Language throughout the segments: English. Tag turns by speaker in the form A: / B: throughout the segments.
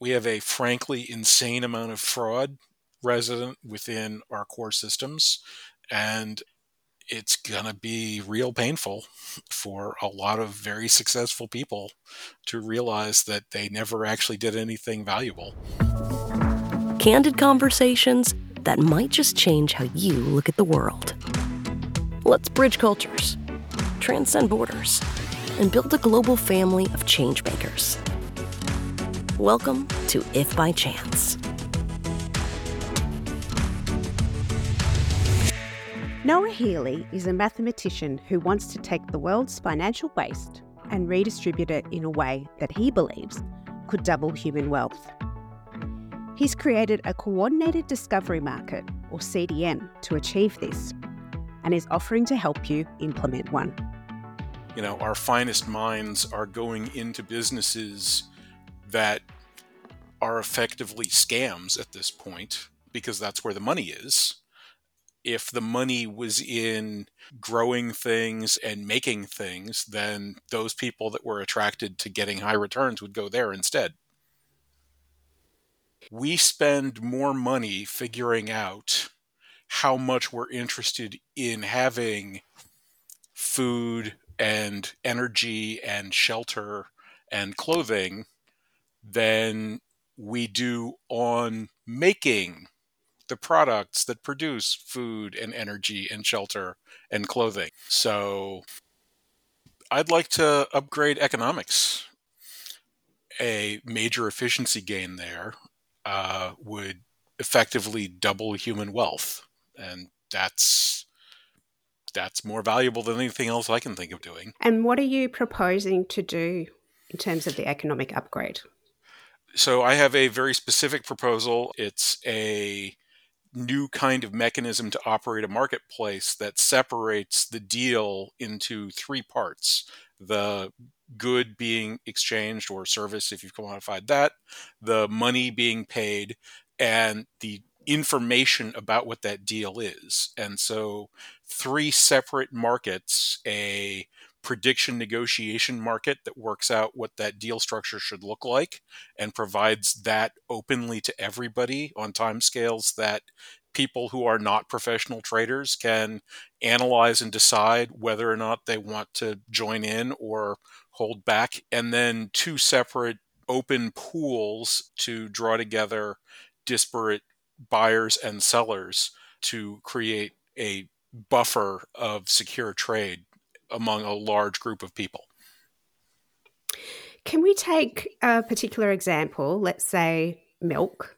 A: We have a frankly insane amount of fraud resident within our core systems. And it's going to be real painful for a lot of very successful people to realize that they never actually did anything valuable.
B: Candid conversations that might just change how you look at the world. Let's bridge cultures, transcend borders, and build a global family of changemakers. Welcome to If by Chance.
C: Noah Healy is a mathematician who wants to take the world's financial waste and redistribute it in a way that he believes could double human wealth. He's created a Coordinated Discovery Market, or CDM, to achieve this, and is offering to help you implement one.
A: You know, our finest minds are going into businesses that are effectively scams at this point because that's where the money is if the money was in growing things and making things, then those people that were attracted to getting high returns would go there instead. We spend more money figuring out how much we're interested in having food and energy and shelter and clothing than we do on making the products that produce food and energy and shelter and clothing. So I'd like to upgrade economics. A major efficiency gain there uh, would effectively double human wealth, and that's that's more valuable than anything else I can think of doing.
C: And what are you proposing to do in terms of the economic upgrade?
A: So I have a very specific proposal. It's a new kind of mechanism to operate a marketplace that separates the deal into three parts the good being exchanged or service if you've commodified that the money being paid and the information about what that deal is and so three separate markets a prediction negotiation market that works out what that deal structure should look like and provides that openly to everybody on timescales that people who are not professional traders can analyze and decide whether or not they want to join in or hold back. And then two separate open pools to draw together disparate buyers and sellers to create a buffer of secure trade among a large group of people.
C: Can we take a particular example, let's say milk,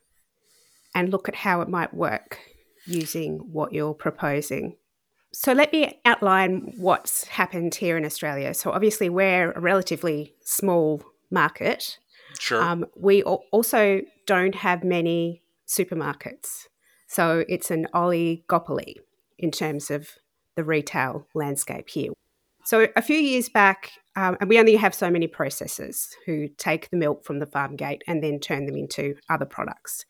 C: and look at how it might work using what you're proposing? So, let me outline what's happened here in Australia. So, obviously, we're a relatively small market.
A: Sure. Um,
C: we also don't have many supermarkets. So, it's an oligopoly in terms of the retail landscape here. So a few years back, um, and we only have so many processors who take the milk from the farm gate and then turn them into other products.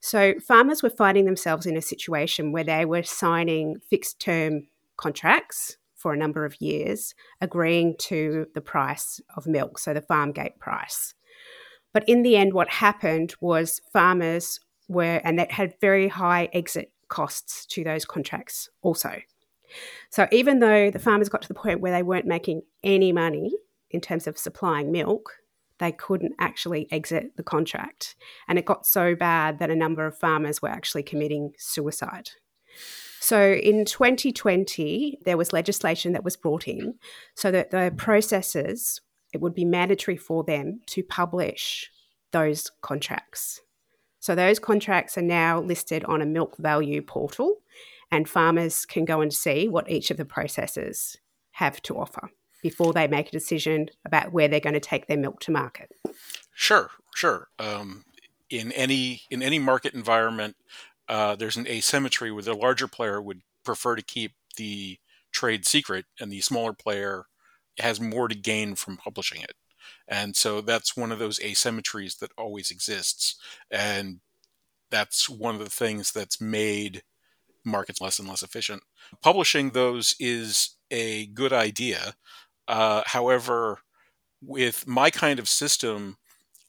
C: So farmers were finding themselves in a situation where they were signing fixed term contracts for a number of years, agreeing to the price of milk, so the farm gate price. But in the end, what happened was farmers were, and that had very high exit costs to those contracts also. So even though the farmers got to the point where they weren't making any money in terms of supplying milk, they couldn't actually exit the contract. And it got so bad that a number of farmers were actually committing suicide. So in 2020, there was legislation that was brought in so that the processors, it would be mandatory for them to publish those contracts. So those contracts are now listed on a milk value portal and farmers can go and see what each of the processors have to offer before they make a decision about where they're going to take their milk to market.
A: Sure, sure. Um, in any in any market environment, uh, there's an asymmetry where the larger player would prefer to keep the trade secret, and the smaller player has more to gain from publishing it. And so that's one of those asymmetries that always exists, and that's one of the things that's made markets less and less efficient. Publishing those is a good idea. Uh, however, with my kind of system,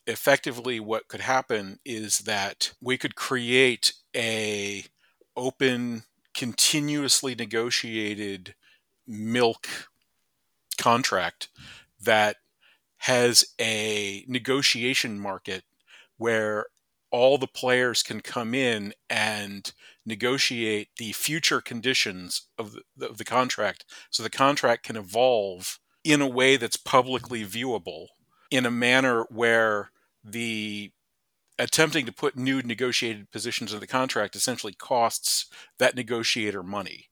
A: effectively what could happen is that we could create a open continuously negotiated milk contract that has a negotiation market where all the players can come in and negotiate the future conditions of the, of the contract so the contract can evolve in a way that's publicly viewable in a manner where the attempting to put new negotiated positions in the contract essentially costs that negotiator money.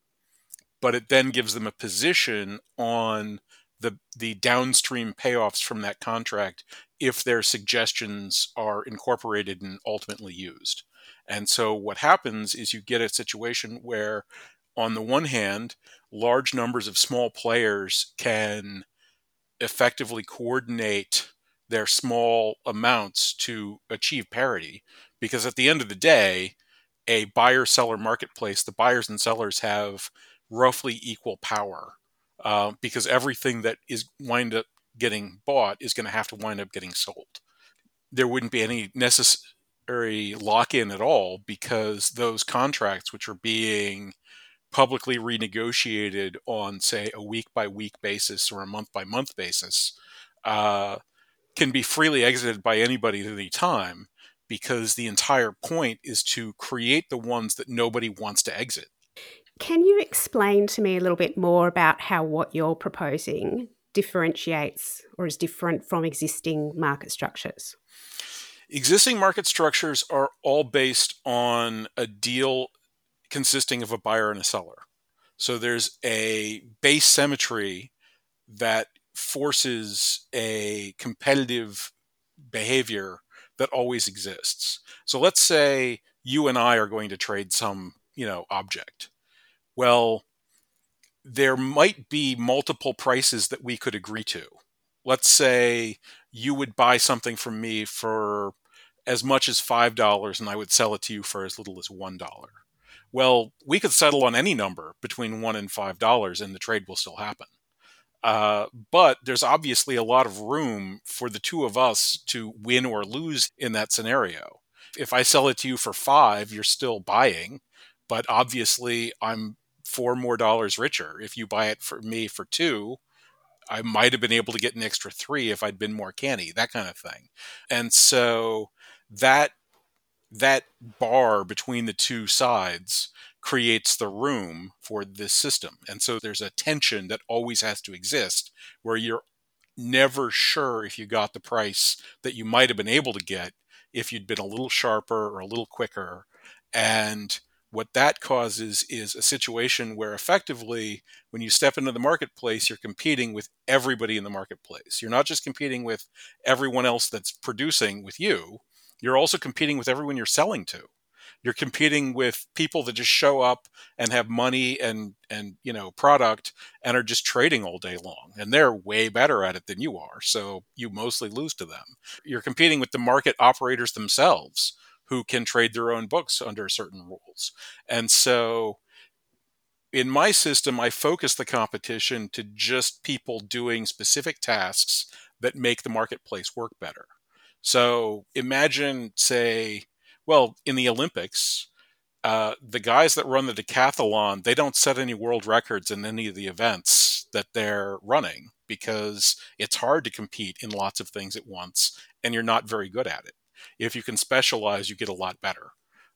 A: But it then gives them a position on the the downstream payoffs from that contract if their suggestions are incorporated and ultimately used. And so what happens is you get a situation where on the one hand, large numbers of small players can effectively coordinate their small amounts to achieve parity because at the end of the day, a buyer seller marketplace, the buyers and sellers have roughly equal power uh, because everything that is wind up getting bought is going to have to wind up getting sold. There wouldn't be any necessary lock in at all because those contracts, which are being publicly renegotiated on, say, a week by week basis or a month by month basis, uh, can be freely exited by anybody at any time because the entire point is to create the ones that nobody wants to exit.
C: Can you explain to me a little bit more about how what you're proposing differentiates or is different from existing market structures?
A: Existing market structures are all based on a deal consisting of a buyer and a seller. So there's a base symmetry that forces a competitive behavior that always exists. So let's say you and I are going to trade some, you know, object well, there might be multiple prices that we could agree to. Let's say you would buy something from me for as much as $5 and I would sell it to you for as little as $1. Well, we could settle on any number between 1 and $5 and the trade will still happen. Uh, but there's obviously a lot of room for the two of us to win or lose in that scenario. If I sell it to you for five, you're still buying, but obviously I'm four more dollars richer. If you buy it for me for two, I might have been able to get an extra three if I'd been more canny, that kind of thing. And so that that bar between the two sides creates the room for this system. And so there's a tension that always has to exist where you're never sure if you got the price that you might have been able to get if you'd been a little sharper or a little quicker. And what that causes is a situation where effectively when you step into the marketplace you're competing with everybody in the marketplace. You're not just competing with everyone else that's producing with you you're also competing with everyone you're selling to. You're competing with people that just show up and have money and and you know product and are just trading all day long and they're way better at it than you are so you mostly lose to them. You're competing with the market operators themselves who can trade their own books under certain rules. And so in my system, I focus the competition to just people doing specific tasks that make the marketplace work better. So imagine, say, well, in the Olympics, uh, the guys that run the decathlon, they don't set any world records in any of the events that they're running because it's hard to compete in lots of things at once and you're not very good at it if you can specialize, you get a lot better.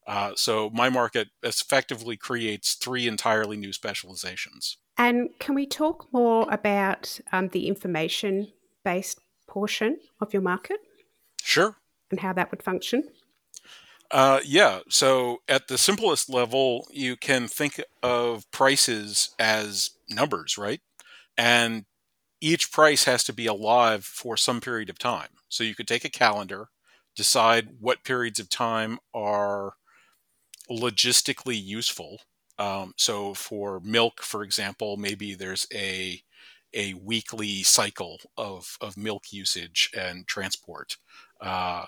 A: Uh, so my market effectively creates three entirely new specializations.
C: And can we talk more about um, the information based portion of your market?
A: Sure.
C: And how that would function?
A: Uh, yeah. So at the simplest level, you can think of prices as numbers, right? And each price has to be alive for some period of time. So you could take a calendar decide what periods of time are logistically useful. Um, so for milk, for example, maybe there's a a weekly cycle of, of milk usage and transport. Uh,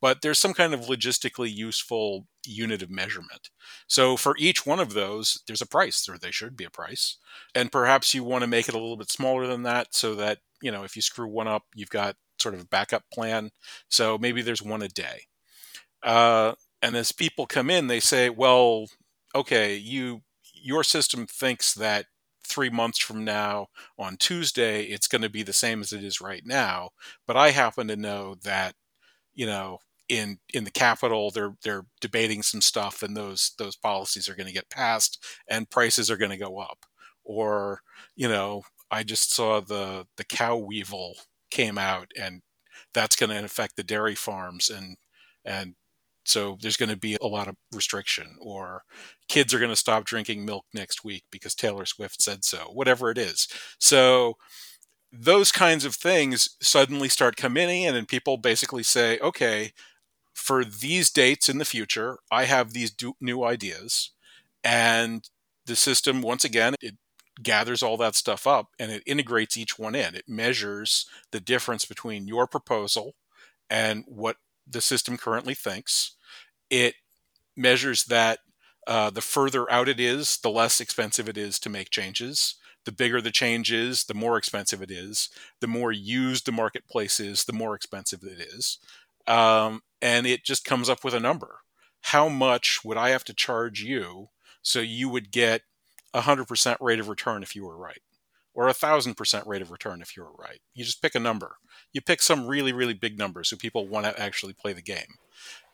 A: but there's some kind of logistically useful unit of measurement. So for each one of those, there's a price, or there should be a price. And perhaps you want to make it a little bit smaller than that so that, you know, if you screw one up, you've got sort of backup plan. So maybe there's one a day. Uh, and as people come in, they say, "Well, okay, you your system thinks that three months from now on Tuesday it's going to be the same as it is right now, but I happen to know that you know in in the capital they're they're debating some stuff and those those policies are going to get passed and prices are going to go up or you know I just saw the the cow weevil came out and that's going to affect the dairy farms and and so there's going to be a lot of restriction or kids are going to stop drinking milk next week because Taylor Swift said so whatever it is. So those kinds of things suddenly start coming in and people basically say okay for these dates in the future i have these new ideas and the system once again it gathers all that stuff up and it integrates each one in. It measures the difference between your proposal and what the system currently thinks. It measures that uh, the further out it is, the less expensive it is to make changes. The bigger the change is, the more expensive it is. The more used the marketplace is, the more expensive it is. Um, and it just comes up with a number. How much would I have to charge you so you would get 100% rate of return if you were right, or a 1000% rate of return if you were right. You just pick a number. You pick some really, really big number so people want to actually play the game.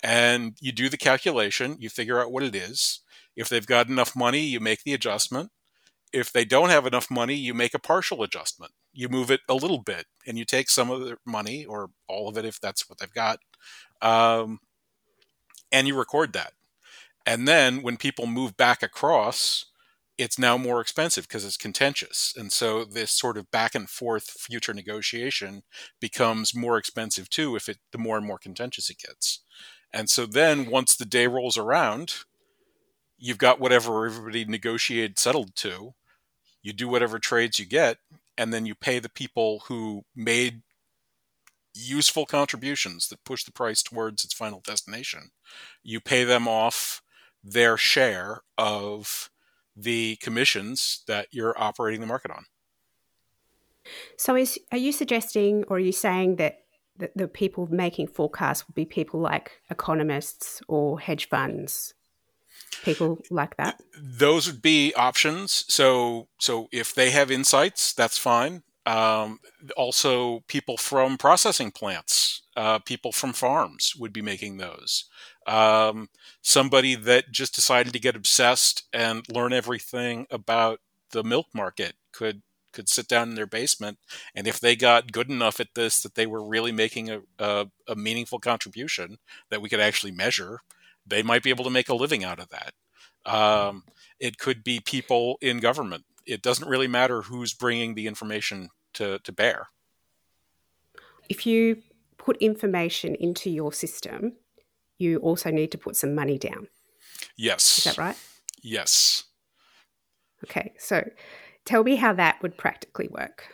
A: And you do the calculation, you figure out what it is. If they've got enough money, you make the adjustment. If they don't have enough money, you make a partial adjustment. You move it a little bit and you take some of their money or all of it if that's what they've got. Um, and you record that. And then when people move back across, it's now more expensive because it's contentious. And so this sort of back and forth future negotiation becomes more expensive too if it the more and more contentious it gets. And so then once the day rolls around, you've got whatever everybody negotiated settled to. You do whatever trades you get, and then you pay the people who made useful contributions that push the price towards its final destination. You pay them off their share of the commissions that you're operating the market on.
C: So, is are you suggesting, or are you saying that the, the people making forecasts will be people like economists or hedge funds, people like that?
A: Those would be options. So, so if they have insights, that's fine. Um, also, people from processing plants, uh, people from farms would be making those um, somebody that just decided to get obsessed and learn everything about the milk market could could sit down in their basement. And if they got good enough at this that they were really making a, a, a meaningful contribution that we could actually measure they might be able to make a living out of that. Um, it could be people in government. It doesn't really matter who's bringing the information to, to bear.
C: If you put information into your system you also need to put some money down.
A: Yes.
C: Is that right?
A: Yes.
C: Okay. So tell me how that would practically work.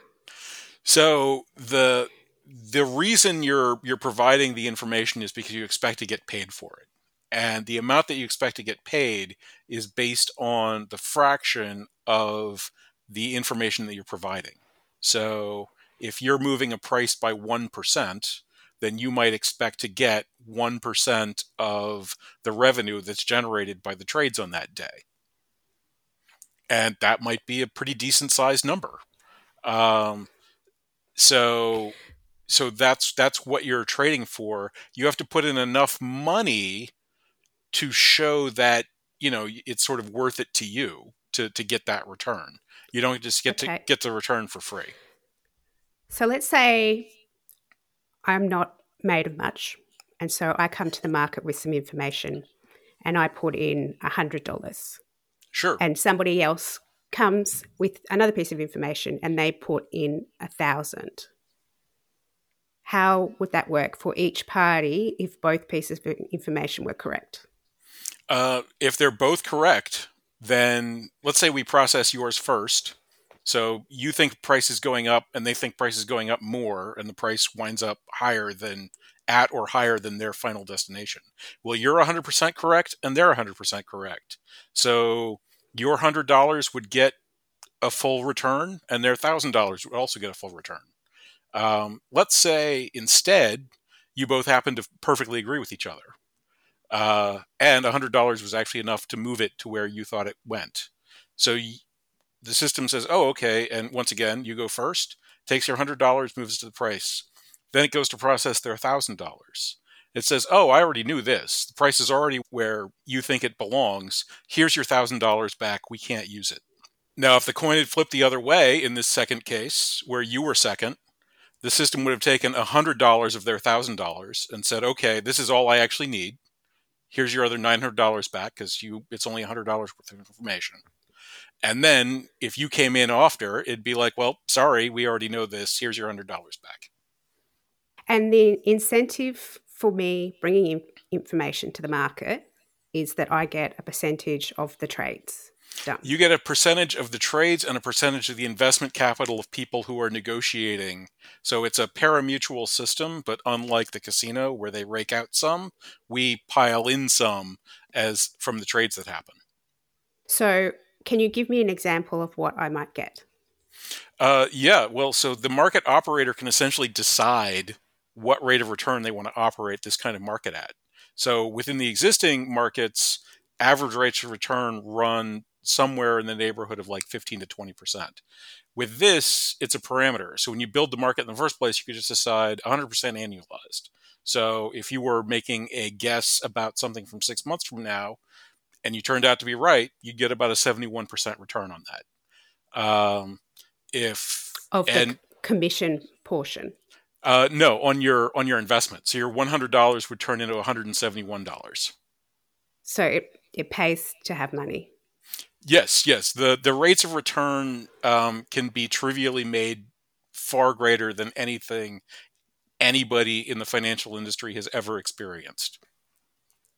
A: So the the reason you're you're providing the information is because you expect to get paid for it. And the amount that you expect to get paid is based on the fraction of the information that you're providing. So if you're moving a price by 1%, then you might expect to get 1% of the revenue that's generated by the trades on that day. And that might be a pretty decent sized number. Um, so so that's that's what you're trading for. You have to put in enough money to show that you know it's sort of worth it to you to to get that return. You don't just get okay. to get the return for free.
C: So let's say I'm not made of much. And so I come to the market with some information and I put in $100.
A: Sure.
C: And somebody else comes with another piece of information and they put in a thousand. How would that work for each party if both pieces of information were correct?
A: Uh, if they're both correct, then let's say we process yours first so you think price is going up and they think price is going up more and the price winds up higher than at or higher than their final destination. Well, you're 100% correct and they're 100% correct. So your $100 would get a full return and their $1,000 would also get a full return. Um, let's say instead you both happen to perfectly agree with each other. Uh, and $100 was actually enough to move it to where you thought it went. So the system says, oh, okay. And once again, you go first, takes your $100, moves to the price. Then it goes to process their $1,000. It says, oh, I already knew this. The price is already where you think it belongs. Here's your $1,000 back. We can't use it. Now, if the coin had flipped the other way in this second case, where you were second, the system would have taken $100 of their $1,000 and said, okay, this is all I actually need. Here's your other $900 back because you it's only $100 worth of information. And then if you came in after, it'd be like, well, sorry, we already know this. Here's your $100 back.
C: And the incentive for me bringing information to the market is that I get a percentage of the trades done.
A: You get a percentage of the trades and a percentage of the investment capital of people who are negotiating. So it's a pari-mutuel system, but unlike the casino where they rake out some, we pile in some as from the trades that happen.
C: So, can you give me an example of what I might get?
A: Uh, yeah, well, so the market operator can essentially decide what rate of return they want to operate this kind of market at. So within the existing markets, average rates of return run somewhere in the neighborhood of like 15 to 20%. With this, it's a parameter. So when you build the market in the first place, you could just decide 100% annualized. So if you were making a guess about something from six months from now, and you turned out to be right, you'd get about a 71% return on that. Um, if
C: of the and, commission portion.
A: Uh, no, on your on your investment. So your one hundred dollars would turn into one hundred and seventy one dollars.
C: So it it pays to have money.
A: Yes, yes. The the rates of return um, can be trivially made far greater than anything anybody in the financial industry has ever experienced.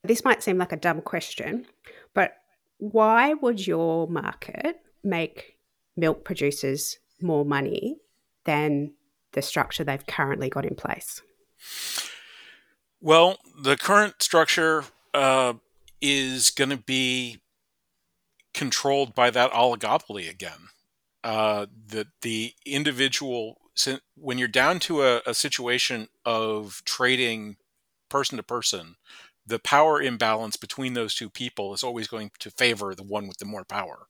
C: This might seem like a dumb question, but why would your market make milk producers more money than the structure they've currently got in place?
A: Well, the current structure uh, is going to be controlled by that oligopoly again. Uh, the the individual when you're down to a, a situation of trading person to person, the power imbalance between those two people is always going to favor the one with the more power.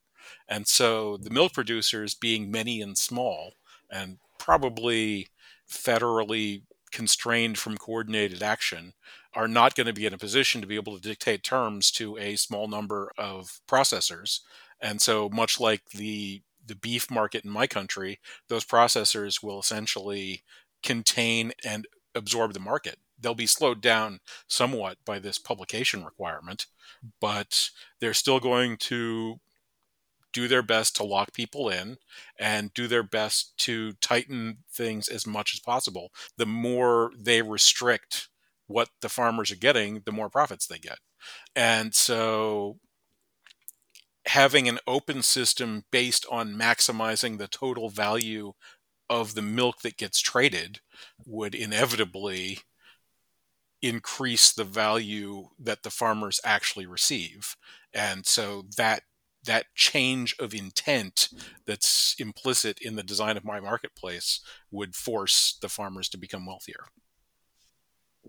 A: And so the milk producers, being many and small, and probably federally constrained from coordinated action are not going to be in a position to be able to dictate terms to a small number of processors. And so, much like the the beef market in my country, those processors will essentially contain and absorb the market. They'll be slowed down somewhat by this publication requirement, but they're still going to do their best to lock people in and do their best to tighten things as much as possible. The more they restrict what the farmers are getting, the more profits they get. And so having an open system based on maximizing the total value of the milk that gets traded would inevitably increase the value that the farmers actually receive. And so that that change of intent that's implicit in the design of my marketplace would force the farmers to become wealthier.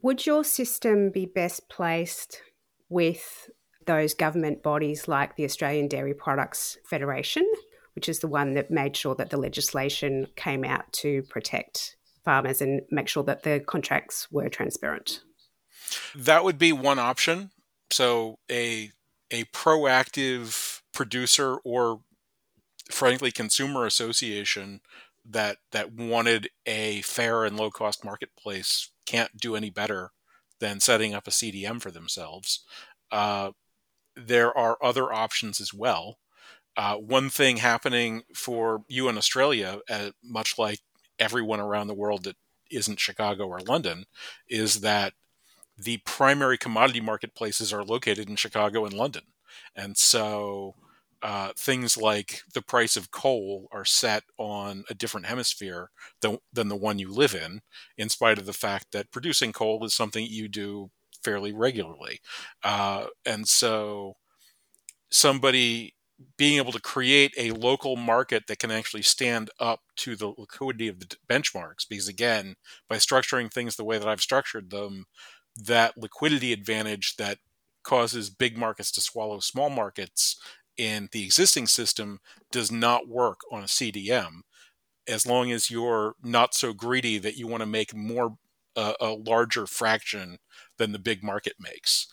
C: Would your system be best placed with those government bodies like the Australian Dairy Products Federation, which is the one that made sure that the legislation came out to protect farmers and make sure that the contracts were transparent?
A: That would be one option. So a a proactive producer or frankly consumer association that that wanted a fair and low cost marketplace can't do any better than setting up a CDM for themselves. Uh, there are other options as well. Uh, one thing happening for you in Australia, uh, much like everyone around the world that isn't Chicago or London, is that the primary commodity marketplaces are located in Chicago and London. And so uh, things like the price of coal are set on a different hemisphere than, than the one you live in, in spite of the fact that producing coal is something you do fairly regularly. Uh, and so somebody being able to create a local market that can actually stand up to the liquidity of the benchmarks because again by structuring things the way that i've structured them that liquidity advantage that causes big markets to swallow small markets in the existing system does not work on a cdm as long as you're not so greedy that you want to make more uh, a larger fraction than the big market makes.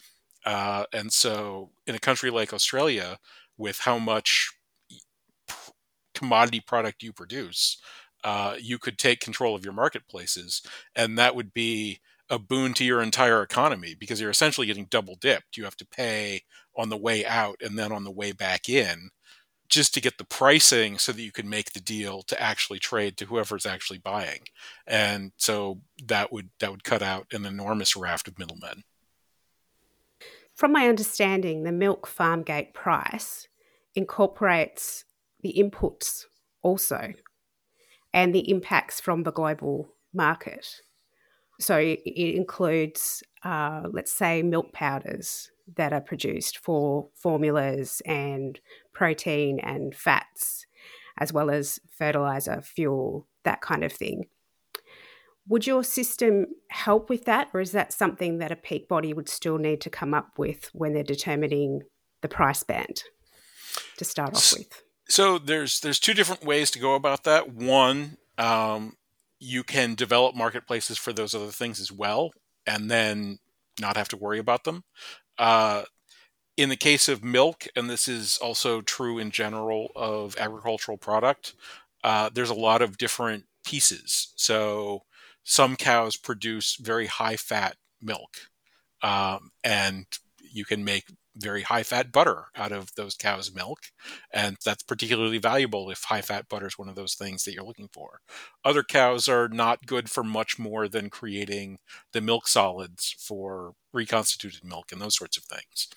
A: Uh, and so in a country like australia with how much commodity product you produce, uh, you could take control of your marketplaces, and that would be a boon to your entire economy because you're essentially getting double dipped. You have to pay on the way out and then on the way back in just to get the pricing so that you can make the deal to actually trade to whoever's actually buying. And so that would that would cut out an enormous raft of middlemen.
C: From my understanding, the milk farm gate price incorporates the inputs also and the impacts from the global market. So it includes, uh, let's say, milk powders that are produced for formulas and protein and fats, as well as fertilizer, fuel, that kind of thing. Would your system help with that, or is that something that a peak body would still need to come up with when they're determining the price band? to start off with?
A: So there's there's two different ways to go about that. One, um, you can develop marketplaces for those other things as well, and then not have to worry about them. Uh, in the case of milk, and this is also true in general of agricultural product, uh, there's a lot of different pieces. So some cows produce very high fat milk, um, and you can make very high fat butter out of those cows' milk. And that's particularly valuable if high fat butter is one of those things that you're looking for. Other cows are not good for much more than creating the milk solids for reconstituted milk and those sorts of things.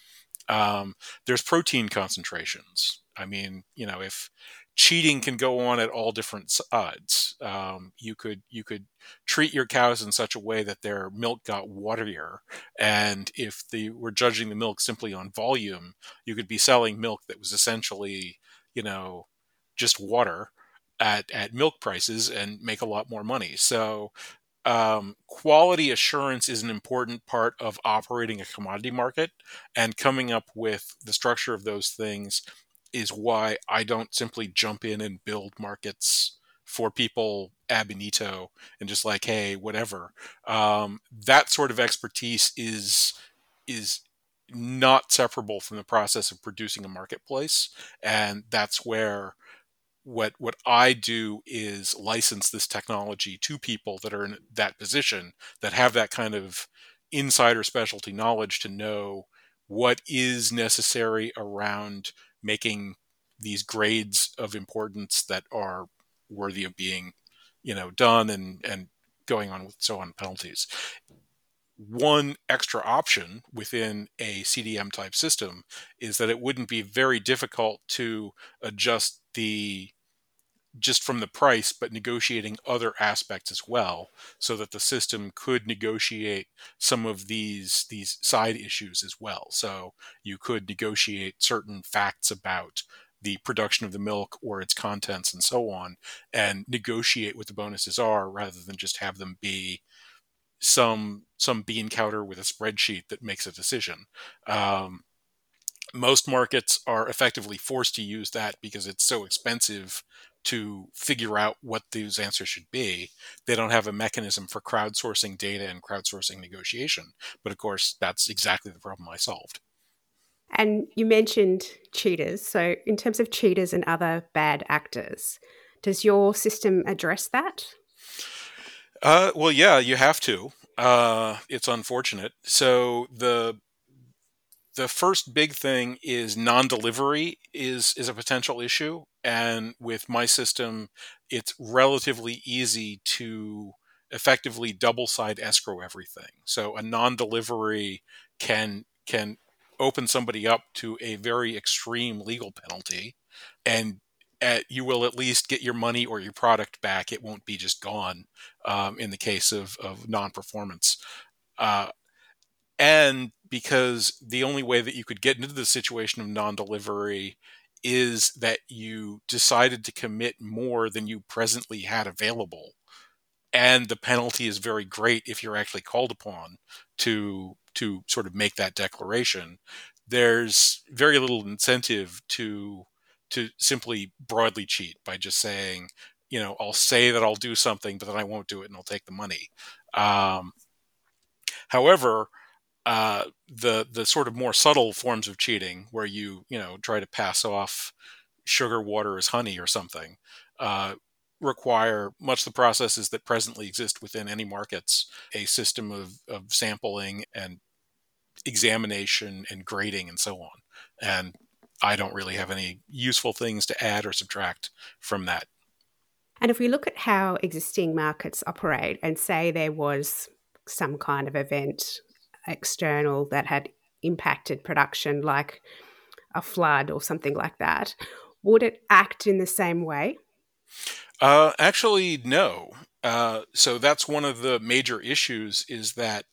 A: Um, there's protein concentrations. I mean, you know, if cheating can go on at all different sides. Um, you could you could treat your cows in such a way that their milk got waterier, and if they were judging the milk simply on volume, you could be selling milk that was essentially you know just water at at milk prices and make a lot more money. So. Um, quality assurance is an important part of operating a commodity market and coming up with the structure of those things is why I don't simply jump in and build markets for people ab initio and just like hey whatever. Um, that sort of expertise is is not separable from the process of producing a marketplace and that's where what what I do is license this technology to people that are in that position that have that kind of insider specialty knowledge to know what is necessary around making these grades of importance that are worthy of being, you know, done and and going on with so on penalties. One extra option within a CDM type system is that it wouldn't be very difficult to adjust the just from the price, but negotiating other aspects as well, so that the system could negotiate some of these these side issues as well. So you could negotiate certain facts about the production of the milk or its contents and so on, and negotiate what the bonuses are rather than just have them be some some bean counter with a spreadsheet that makes a decision. Um, most markets are effectively forced to use that because it's so expensive to figure out what those answers should be. They don't have a mechanism for crowdsourcing data and crowdsourcing negotiation. But of course, that's exactly the problem I solved.
C: And you mentioned cheaters. So, in terms of cheaters and other bad actors, does your system address that?
A: Uh, well, yeah, you have to. Uh, it's unfortunate. So the the first big thing is non-delivery is is a potential issue and with my system it's relatively easy to effectively double side escrow everything. So a non-delivery can can open somebody up to a very extreme legal penalty and at, you will at least get your money or your product back. It won't be just gone um, in the case of, of non-performance. Uh, and because the only way that you could get into the situation of non-delivery is that you decided to commit more than you presently had available. And the penalty is very great if you're actually called upon to to sort of make that declaration. There's very little incentive to to simply broadly cheat by just saying, you know, I'll say that I'll do something, but then I won't do it and I'll take the money. Um, however, uh, the the sort of more subtle forms of cheating, where you you know try to pass off sugar water as honey or something, uh, require much the processes that presently exist within any markets, a system of, of sampling and examination and grading and so on. And I don't really have any useful things to add or subtract from that.
C: And if we look at how existing markets operate and say there was some kind of event external that had impacted production, like a flood or something like that, would it act in the same way?
A: Uh, actually, no. Uh, so that's one of the major issues is that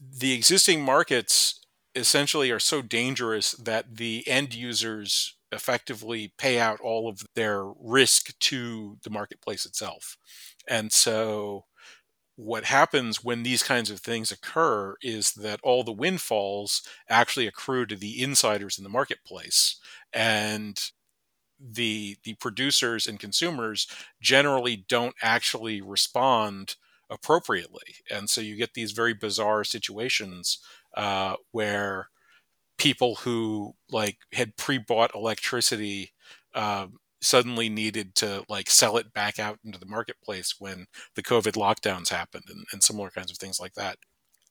A: the existing markets essentially are so dangerous that the end users effectively pay out all of their risk to the marketplace itself. And so what happens when these kinds of things occur is that all the windfalls actually accrue to the insiders in the marketplace and the the producers and consumers generally don't actually respond appropriately. And so you get these very bizarre situations uh, where people who like had pre-bought electricity um, suddenly needed to like sell it back out into the marketplace when the COVID lockdowns happened and, and similar kinds of things like that.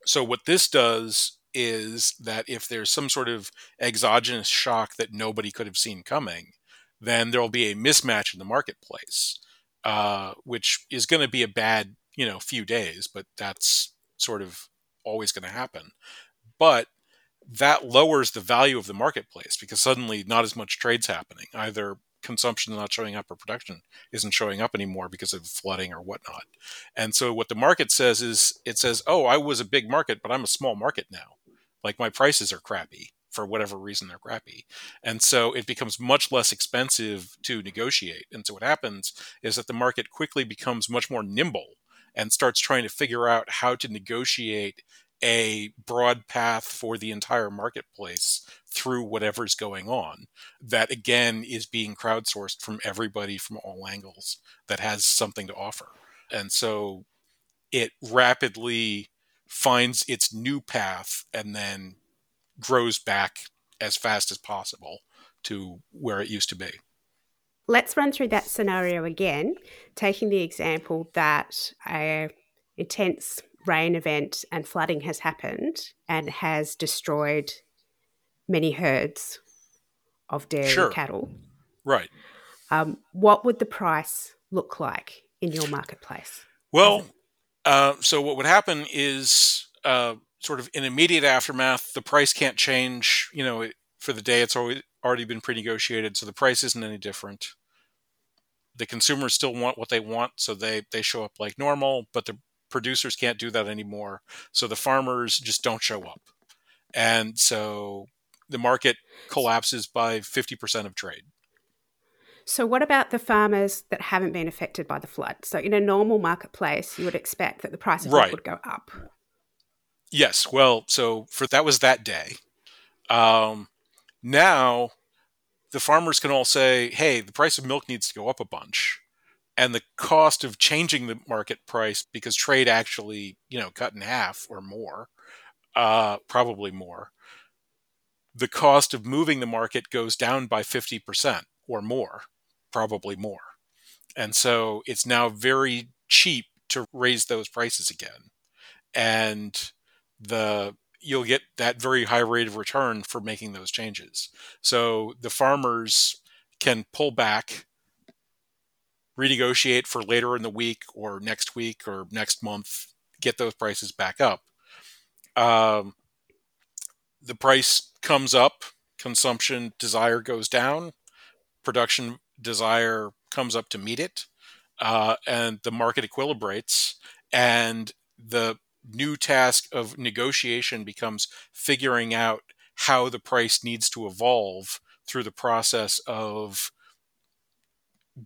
A: So what this does is that if there's some sort of exogenous shock that nobody could have seen coming, then there will be a mismatch in the marketplace, uh, which is going to be a bad, you know, few days, but that's sort of always going to happen. But that lowers the value of the marketplace because suddenly not as much trades happening. Either consumption is not showing up or production isn't showing up anymore because of flooding or whatnot. And so what the market says is it says, oh, I was a big market, but I'm a small market now. Like my prices are crappy for whatever reason they're crappy. And so it becomes much less expensive to negotiate. And so what happens is that the market quickly becomes much more nimble and starts trying to figure out how to negotiate a broad path for the entire marketplace through whatever's going on that again is being crowdsourced from everybody from all angles that has something to offer. And so it rapidly finds its new path and then grows back as fast as possible to where it used to be.
C: Let's run through that scenario again taking the example that a intense rain event and flooding has happened and has destroyed many herds of dairy sure. cattle.
A: Right.
C: Um, what would the price look like in your marketplace?
A: Well, uh, so what would happen is uh, sort of in immediate aftermath, the price can't change. You know, for the day, it's always already been pre-negotiated, so the price isn't any different. The consumers still want what they want, so they they show up like normal, but the producers can't do that anymore. So the farmers just don't show up. And so the market collapses by 50% of trade.
C: So, what about the farmers that haven't been affected by the flood? So, in a normal marketplace, you would expect that the price of right. would go up.
A: Yes. Well, so for that was that day. Um, now, the farmers can all say, "Hey, the price of milk needs to go up a bunch," and the cost of changing the market price because trade actually you know cut in half or more uh, probably more the cost of moving the market goes down by 50% or more probably more. And so it's now very cheap to raise those prices again. And the you'll get that very high rate of return for making those changes. So the farmers can pull back renegotiate for later in the week or next week or next month, get those prices back up. Um, the price comes up, consumption desire goes down, production desire comes up to meet it, uh, and the market equilibrates, and the new task of negotiation becomes figuring out how the price needs to evolve through the process of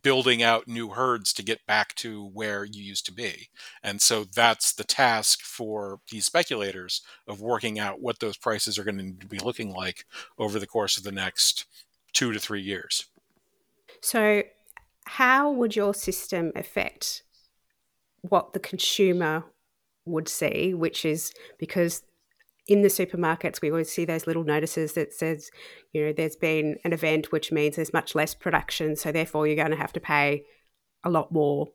A: building out new herds to get back to where you used to be. And so that's the task for these speculators of working out what those prices are going to be looking like over the course of the next two to three years.
C: So, how would your system affect what the consumer would see, which is because in the supermarkets, we always see those little notices that says, you know, there's been an event, which means there's much less production. So therefore, you're going to have to pay a lot more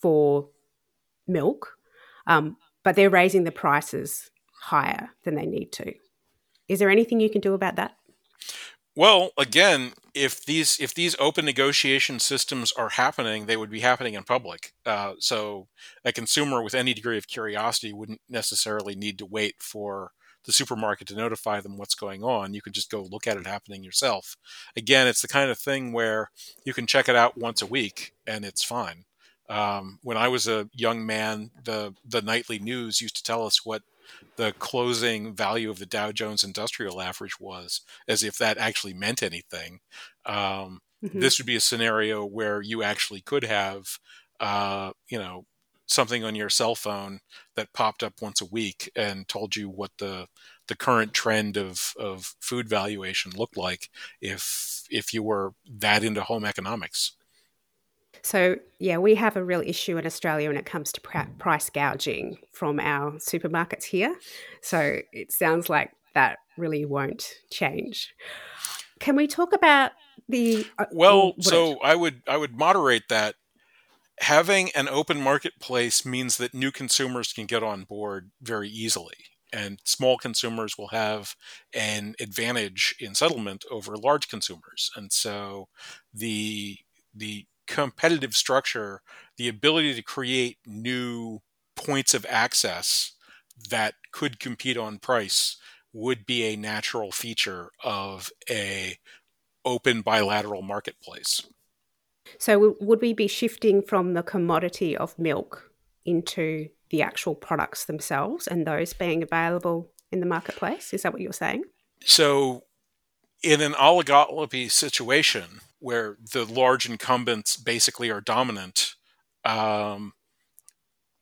C: for milk. Um, but they're raising the prices higher than they need to. Is there anything you can do about that?
A: Well, again, if these if these open negotiation systems are happening, they would be happening in public. Uh, so a consumer with any degree of curiosity wouldn't necessarily need to wait for the supermarket to notify them what's going on. You could just go look at it happening yourself. Again, it's the kind of thing where you can check it out once a week and it's fine. Um, when I was a young man, the the nightly news used to tell us what the closing value of the Dow Jones Industrial Average was, as if that actually meant anything. Um, mm-hmm. This would be a scenario where you actually could have, uh, you know, something on your cell phone that popped up once a week and told you what the the current trend of, of food valuation looked like if if you were that into home economics.
C: So yeah, we have a real issue in Australia when it comes to price gouging from our supermarkets here. So it sounds like that really won't change. Can we talk about the
A: uh, well? So I would I would moderate that having an open marketplace means that new consumers can get on board very easily and small consumers will have an advantage in settlement over large consumers. And so the the competitive structure the ability to create new points of access that could compete on price would be a natural feature of a open bilateral marketplace
C: so, would we be shifting from the commodity of milk into the actual products themselves and those being available in the marketplace? Is that what you're saying?
A: So, in an oligopoly situation where the large incumbents basically are dominant, um,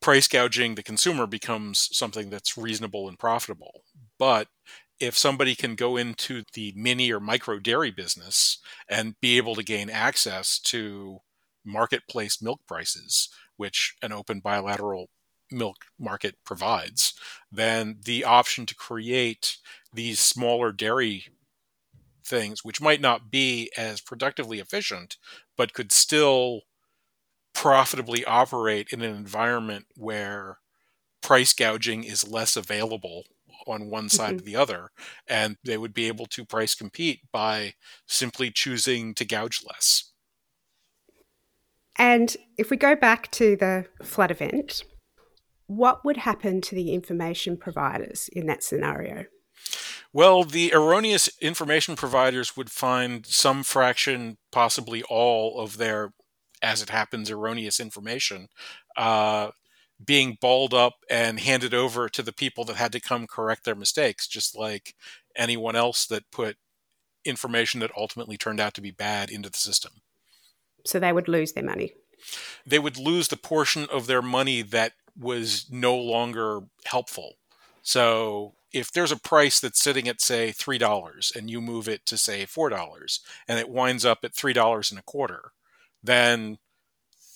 A: price gouging the consumer becomes something that's reasonable and profitable. But if somebody can go into the mini or micro dairy business and be able to gain access to marketplace milk prices, which an open bilateral milk market provides, then the option to create these smaller dairy things, which might not be as productively efficient, but could still profitably operate in an environment where price gouging is less available on one side mm-hmm. or the other, and they would be able to price compete by simply choosing to gouge less.
C: And if we go back to the flood event, what would happen to the information providers in that scenario?
A: Well, the erroneous information providers would find some fraction, possibly all, of their, as it happens, erroneous information uh, being balled up and handed over to the people that had to come correct their mistakes, just like anyone else that put information that ultimately turned out to be bad into the system.
C: So they would lose their money.
A: They would lose the portion of their money that was no longer helpful. So if there's a price that's sitting at say three dollars and you move it to say four dollars and it winds up at three dollars and a quarter, then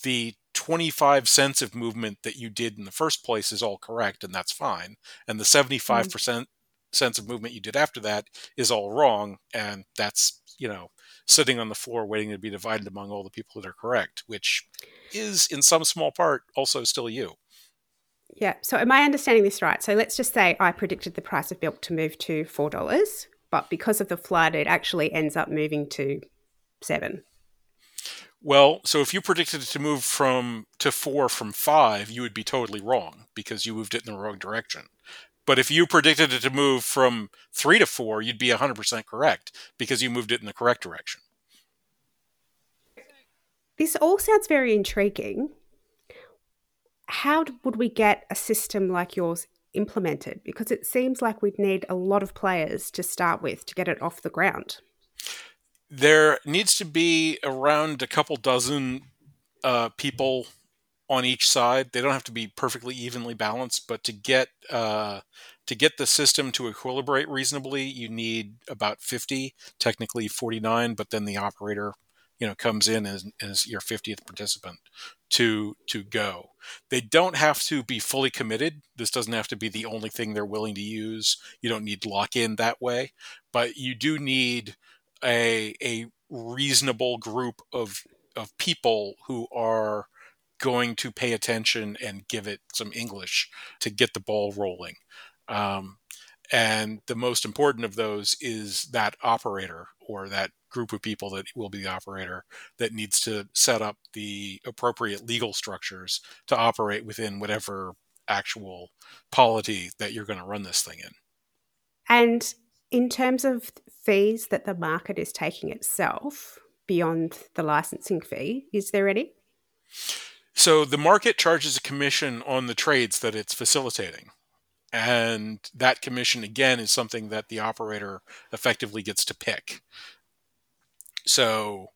A: the 25 cents of movement that you did in the first place is all correct and that's fine. And the 75 mm-hmm. percent cents of movement you did after that is all wrong and that's you know sitting on the floor waiting to be divided among all the people that are correct which is in some small part also still you.
C: Yeah. So am i understanding this right? So let's just say i predicted the price of milk to move to $4 but because of the flood it actually ends up moving to 7
A: well, so if you predicted it to move from to four from five, you would be totally wrong because you moved it in the wrong direction. But if you predicted it to move from three to four, you'd be 100% correct because you moved it in the correct direction.
C: This all sounds very intriguing. How would we get a system like yours implemented? Because it seems like we'd need a lot of players to start with to get it off the ground
A: There needs to be around a couple dozen uh, people on each side. They don't have to be perfectly evenly balanced, but to get uh, to get the system to equilibrate reasonably, you need about 50, technically 49, but then the operator, you know, comes in as, as your 50th participant to to go. They don't have to be fully committed. This doesn't have to be the only thing they're willing to use. You don't need lock in that way, but you do need a a reasonable group of of people who are going to pay attention and give it some English to get the ball rolling. Um, and the most important of those is that operator or that group of people that will be the operator that needs to set up the appropriate legal structures to operate within whatever actual polity that you're going to run this thing in.
C: And in terms of fees that the market is taking itself beyond the licensing fee, is there any?
A: So the market charges a commission on the trades that it's facilitating. And that commission, again, is something that the operator effectively gets to pick. So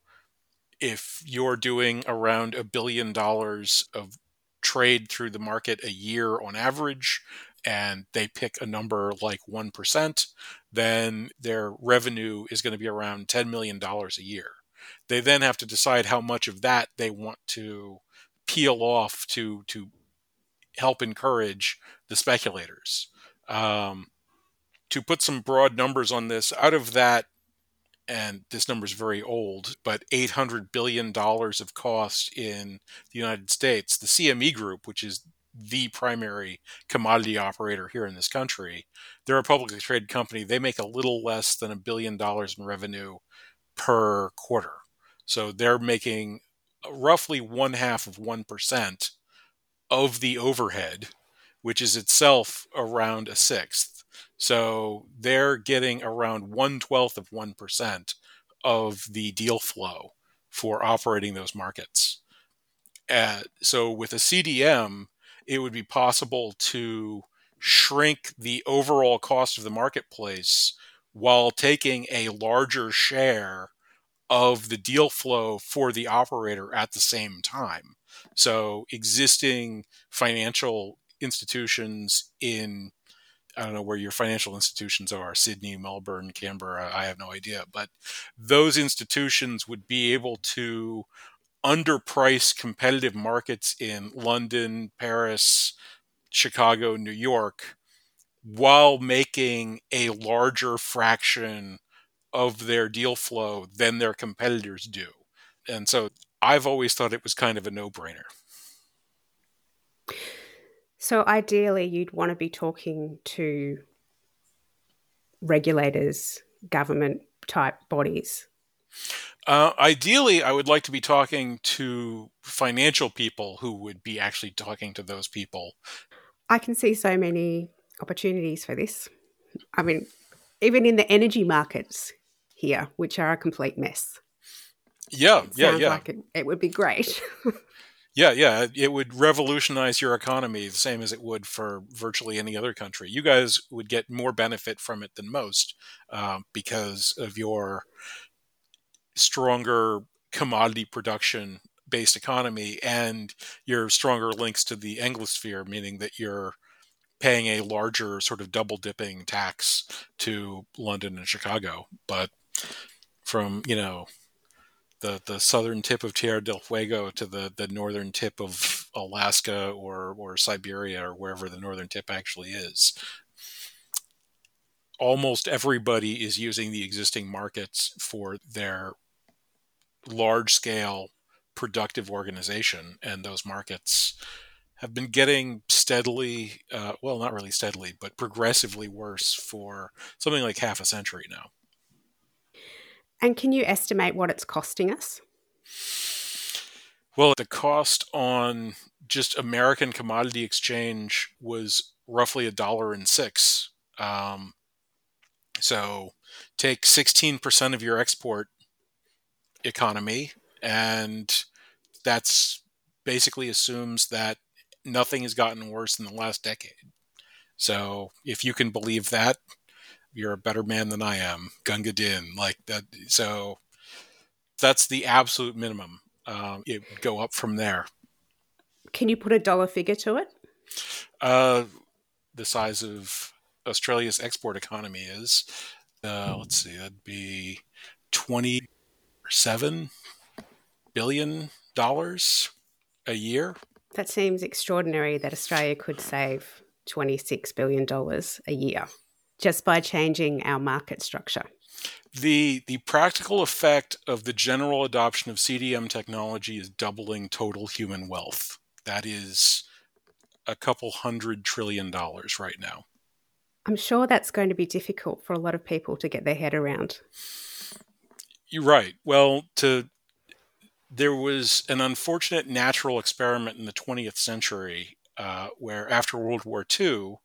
A: if you're doing around a billion dollars of trade through the market a year on average, and they pick a number like 1%, then their revenue is going to be around $10 million a year. They then have to decide how much of that they want to peel off to, to help encourage the speculators. Um, to put some broad numbers on this, out of that, and this number is very old, but $800 billion of cost in the United States, the CME Group, which is the primary commodity operator here in this country. They're a publicly traded company. They make a little less than a billion dollars in revenue per quarter. So they're making roughly one half of 1% of the overhead, which is itself around a sixth. So they're getting around one twelfth of 1% of the deal flow for operating those markets. Uh, so with a CDM, it would be possible to shrink the overall cost of the marketplace while taking a larger share of the deal flow for the operator at the same time. So existing financial institutions in I don't know where your financial institutions are, Sydney, Melbourne, Canberra, I have no idea, but those institutions would be able to underprice competitive markets in London, Paris, Chicago, New York, while making a larger fraction of their deal flow than their competitors do. And so I've always thought it was kind of a no brainer.
C: So ideally, you'd want to be talking to regulators, government type bodies
A: uh, ideally, I would like to be talking to financial people who would be actually talking to those people.
C: I can see so many opportunities for this. I mean, even in the energy markets here, which are a complete mess.
A: Yeah, yeah, yeah.
C: Like it, it would be great.
A: yeah, yeah. It would revolutionize your economy the same as it would for virtually any other country. You guys would get more benefit from it than most uh, because of your stronger commodity production based economy and your stronger links to the Anglosphere, meaning that you're paying a larger sort of double dipping tax to London and Chicago. But from, you know, the, the southern tip of Tierra del Fuego to the, the northern tip of Alaska or, or Siberia or wherever the northern tip actually is, almost everybody is using the existing markets for their large scale productive organization and those markets have been getting steadily uh, well not really steadily but progressively worse for something like half a century now.
C: And can you estimate what it's costing us?
A: Well the cost on just american commodity exchange was roughly a dollar and six um, so take 16% of your export economy, and that's basically assumes that nothing has gotten worse in the last decade. So if you can believe that, you're a better man than I am, Gunga Din. Like that. So That's the absolute minimum. Um, it would go up from there.
C: Can you put a dollar figure to it?
A: Uh, the size of Australia's export economy is. Uh, let's see, that'd be twenty-seven billion dollars a year.
C: That seems extraordinary that Australia could save $26 billion a year just by changing our market structure.
A: The, the practical effect of the general adoption of CDM technology is doubling total human wealth. That is a couple hundred trillion dollars right now.
C: I'm sure that's going to be difficult for a lot of people to get their head around.
A: You're right. Well, to there was an unfortunate natural experiment in the 20th century uh, where, after World War II,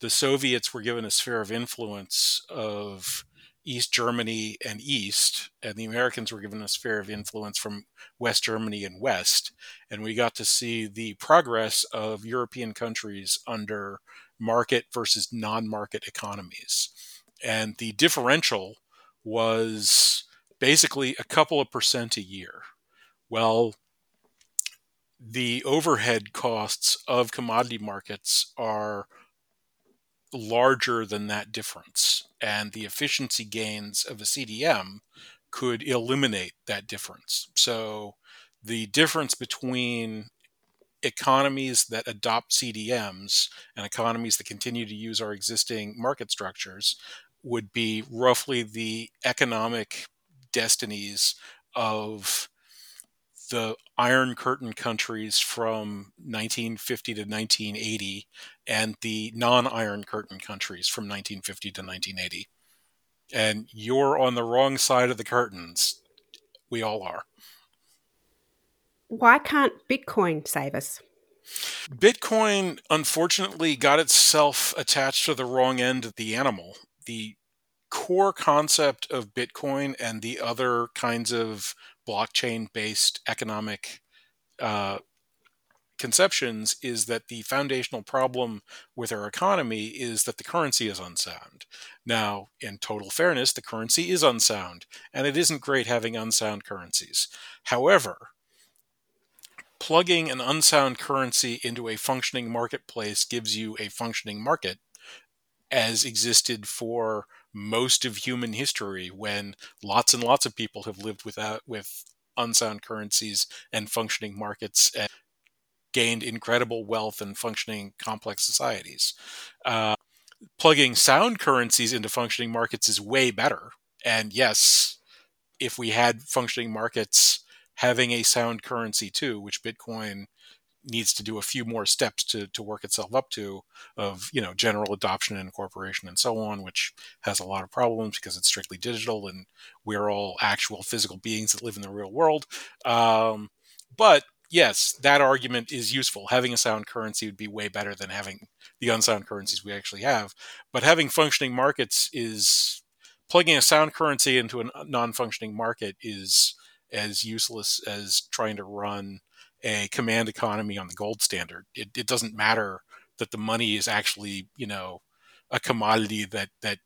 A: the Soviets were given a sphere of influence of East Germany and East, and the Americans were given a sphere of influence from West Germany and West. And we got to see the progress of European countries under market versus non market economies. And the differential was basically a couple of percent a year. Well, the overhead costs of commodity markets are larger than that difference. And the efficiency gains of a CDM could eliminate that difference. So the difference between economies that adopt CDMs and economies that continue to use our existing market structures would be roughly the economic destinies of the Iron Curtain countries from 1950 to 1980 and the non Iron Curtain countries from 1950 to 1980. And you're on the wrong side of the curtains. We all are.
C: Why can't Bitcoin save us?
A: Bitcoin, unfortunately, got itself attached to the wrong end of the animal. The core concept of Bitcoin and the other kinds of blockchain based economic uh, conceptions is that the foundational problem with our economy is that the currency is unsound. Now, in total fairness, the currency is unsound, and it isn't great having unsound currencies. However, plugging an unsound currency into a functioning marketplace gives you a functioning market as existed for most of human history when lots and lots of people have lived without with unsound currencies and functioning markets and gained incredible wealth and functioning complex societies. Uh, plugging sound currencies into functioning markets is way better. And yes, if we had functioning markets having a sound currency too, which Bitcoin needs to do a few more steps to, to work itself up to of you know general adoption and incorporation and so on which has a lot of problems because it's strictly digital and we're all actual physical beings that live in the real world. Um, but yes that argument is useful. Having a sound currency would be way better than having the unsound currencies we actually have. But having functioning markets is plugging a sound currency into a non-functioning market is as useless as trying to run a command economy on the gold standard. It, it doesn't matter that the money is actually, you know, a commodity that that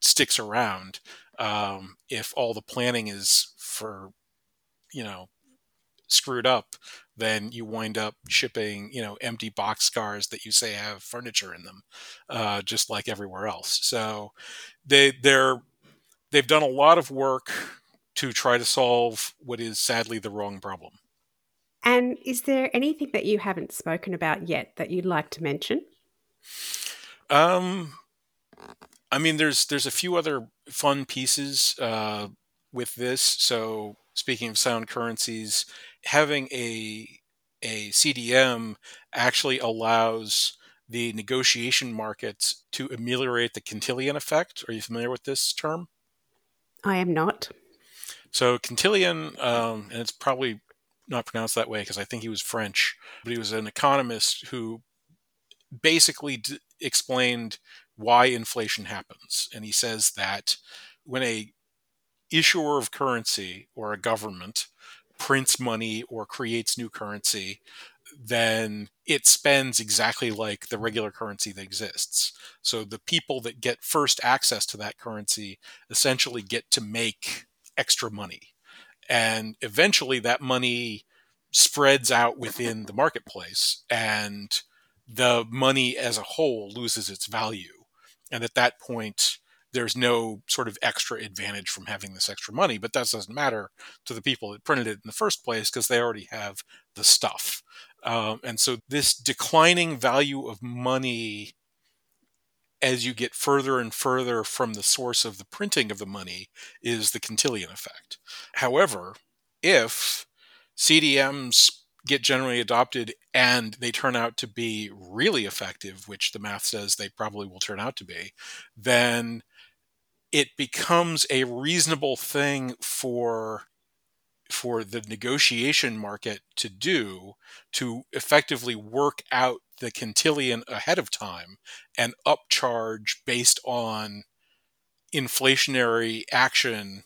A: sticks around. Um, if all the planning is for, you know, screwed up, then you wind up shipping, you know, empty box cars that you say have furniture in them, uh, just like everywhere else. So they they're they've done a lot of work to try to solve what is sadly the wrong problem.
C: And is there anything that you haven't spoken about yet that you'd like to mention?
A: Um, I mean, there's there's a few other fun pieces uh, with this. So speaking of sound currencies, having a a CDM actually allows the negotiation markets to ameliorate the Cantillon effect. Are you familiar with this term?
C: I am not.
A: So Cantillon, um, and it's probably not pronounced that way because I think he was French, but he was an economist who basically d- explained why inflation happens. And he says that when a issuer of currency or a government prints money or creates new currency, then it spends exactly like the regular currency that exists. So the people that get first access to that currency essentially get to make extra money And eventually that money spreads out within the marketplace and the money as a whole loses its value. And at that point, there's no sort of extra advantage from having this extra money, but that doesn't matter to the people that printed it in the first place because they already have the stuff. Um, and so this declining value of money as you get further and further from the source of the printing of the money is the Cantillon effect. However, if CDMs get generally adopted and they turn out to be really effective, which the math says they probably will turn out to be, then it becomes a reasonable thing for for the negotiation market to do to effectively work out the cantillon ahead of time and upcharge based on inflationary action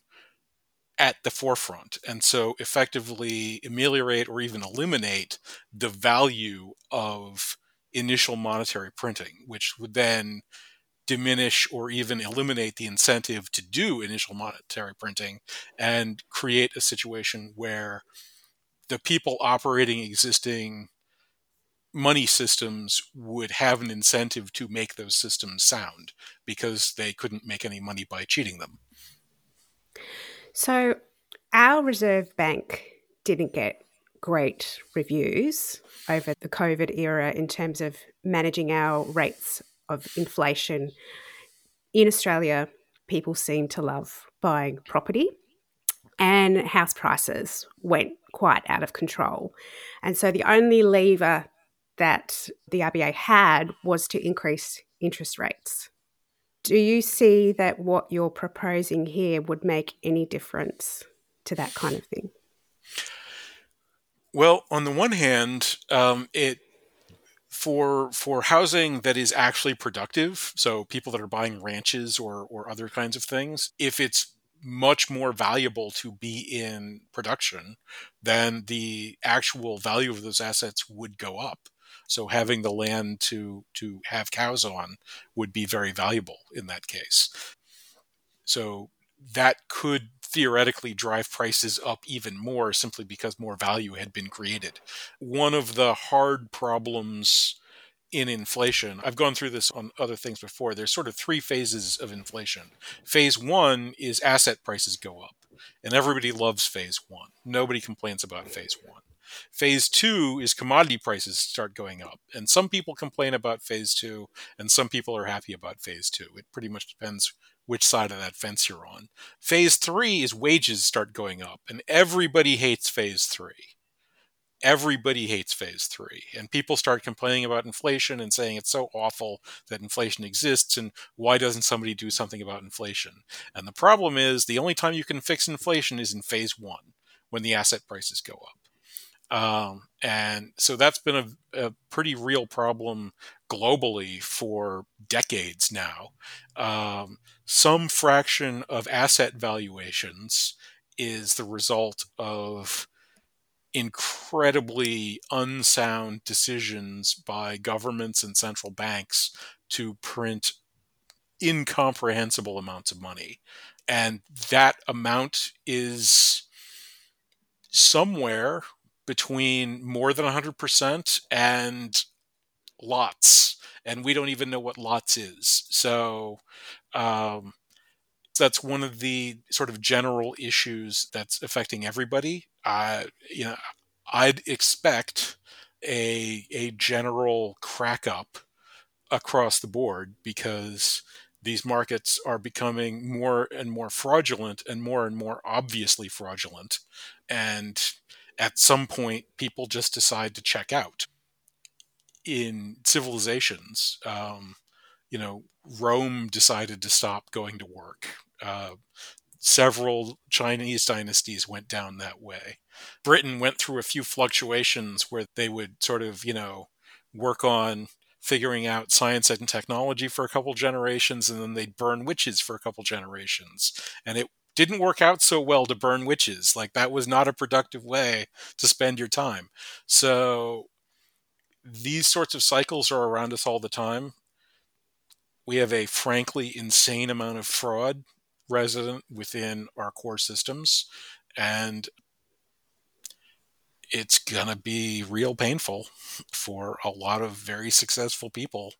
A: at the forefront. And so effectively ameliorate or even eliminate the value of initial monetary printing which would then diminish or even eliminate the incentive to do initial monetary printing and create a situation where the people operating existing money systems would have an incentive to make those systems sound because they couldn't make any money by cheating them.
C: So, our Reserve Bank didn't get great reviews over the COVID era in terms of managing our rates of inflation. In Australia, people seem to love buying property, and house prices went quite out of control. And so, the only lever that the RBA had was to increase interest rates. Do you see that what you're proposing here would make any difference to that kind of thing?
A: Well, on the one hand, um, it for for housing that is actually productive, so people that are buying ranches or or other kinds of things, if it's much more valuable to be in production, then the actual value of those assets would go up. So having the land to to have cows on would be very valuable in that case. So that could theoretically drive prices up even more simply because more value had been created. One of the hard problems in inflation, I've gone through this on other things before. There's sort of three phases of inflation. Phase one is asset prices go up, and everybody loves phase one. Nobody complains about phase one. Phase two is commodity prices start going up. And some people complain about phase two, and some people are happy about phase two. It pretty much depends which side of that fence you're on. Phase three is wages start going up, and everybody hates phase three. Everybody hates phase three. And people start complaining about inflation and saying it's so awful that inflation exists, and why doesn't somebody do something about inflation? And the problem is the only time you can fix inflation is in phase one, when the asset prices go up. Um, and so that's been a, a, pretty real problem globally for decades now. Um, some fraction of asset valuations is the result of incredibly unsound decisions by governments and central banks to print incomprehensible amounts of money. And that amount is somewhere between more than 100% and lots. And we don't even know what lots is. So um, that's one of the sort of general issues that's affecting everybody. Uh, you know, I'd expect a a general crack up across the board because these markets are becoming more and more fraudulent and more and more obviously fraudulent and at some point people just decide to check out in civilizations um, you know rome decided to stop going to work uh, several chinese dynasties went down that way britain went through a few fluctuations where they would sort of you know work on figuring out science and technology for a couple generations and then they'd burn witches for a couple generations and it didn't work out so well to burn witches. Like that was not a productive way to spend your time. So these sorts of cycles are around us all the time. We have a frankly insane amount of fraud resident within our core systems. And it's going to be real painful for a lot of very successful people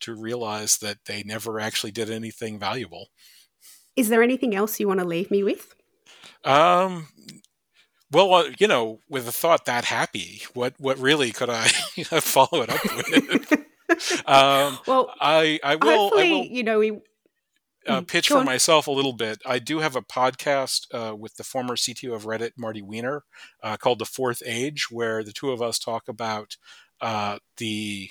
A: to realize that they never actually did anything valuable.
C: Is there anything else you want to leave me with?
A: Um, well, uh, you know, with a thought that happy, what what really could I follow it up with? um, well, I I will. I will,
C: you know, we
A: uh, mm, pitch for myself a little bit. I do have a podcast uh, with the former CTO of Reddit, Marty Weiner, uh, called The Fourth Age, where the two of us talk about uh, the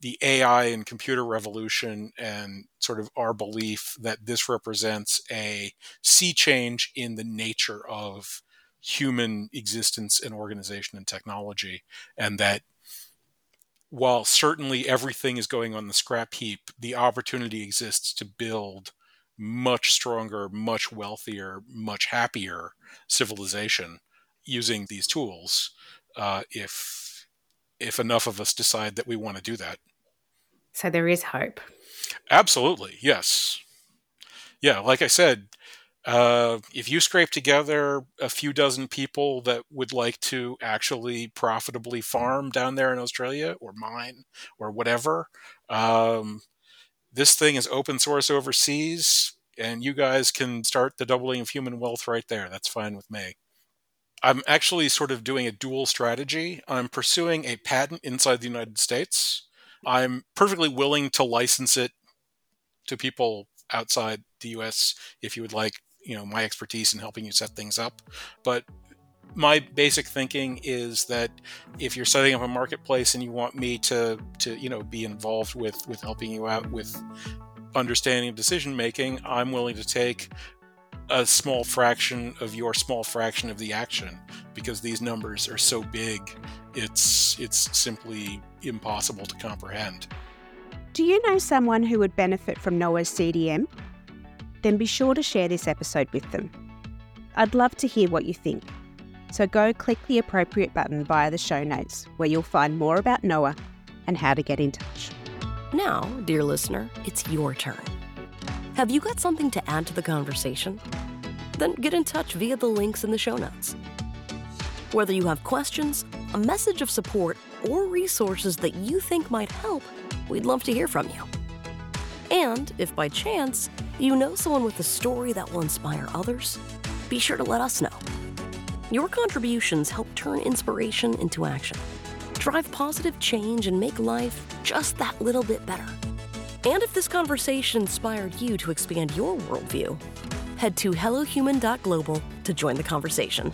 A: the AI and computer revolution and sort of our belief that this represents a sea change in the nature of human existence and organization and technology, and that while certainly everything is going on the scrap heap, the opportunity exists to build much stronger, much wealthier, much happier civilization using these tools uh, if if enough of us decide that we want to do that.
C: So there is hope.
A: Absolutely, yes. Yeah, like I said, uh, if you scrape together a few dozen people that would like to actually profitably farm down there in Australia or mine or whatever, um, this thing is open source overseas, and you guys can start the doubling of human wealth right there. That's fine with me. I'm actually sort of doing a dual strategy. I'm pursuing a patent inside the United States. I'm perfectly willing to license it to people outside the US if you would like, you know, my expertise in helping you set things up. But my basic thinking is that if you're setting up a marketplace and you want me to to you know be involved with with helping you out with understanding of decision making i'm willing to take a small fraction of your small fraction of the action because these numbers are so big it's it's simply impossible to comprehend
C: do you know someone who would benefit from noah's cdm then be sure to share this episode with them i'd love to hear what you think so go click the appropriate button via the show notes where you'll find more about Noah and how to get in touch.
B: Now, dear listener, it's your turn. Have you got something to add to the conversation? Then get in touch via the links in the show notes. Whether you have questions, a message of support, or resources that you think might help, we'd love to hear from you. And if by chance you know someone with a story that will inspire others, be sure to let us know. Your contributions help turn inspiration into action, drive positive change, and make life just that little bit better. And if this conversation inspired you to expand your worldview, head to hellohuman.global to join the conversation.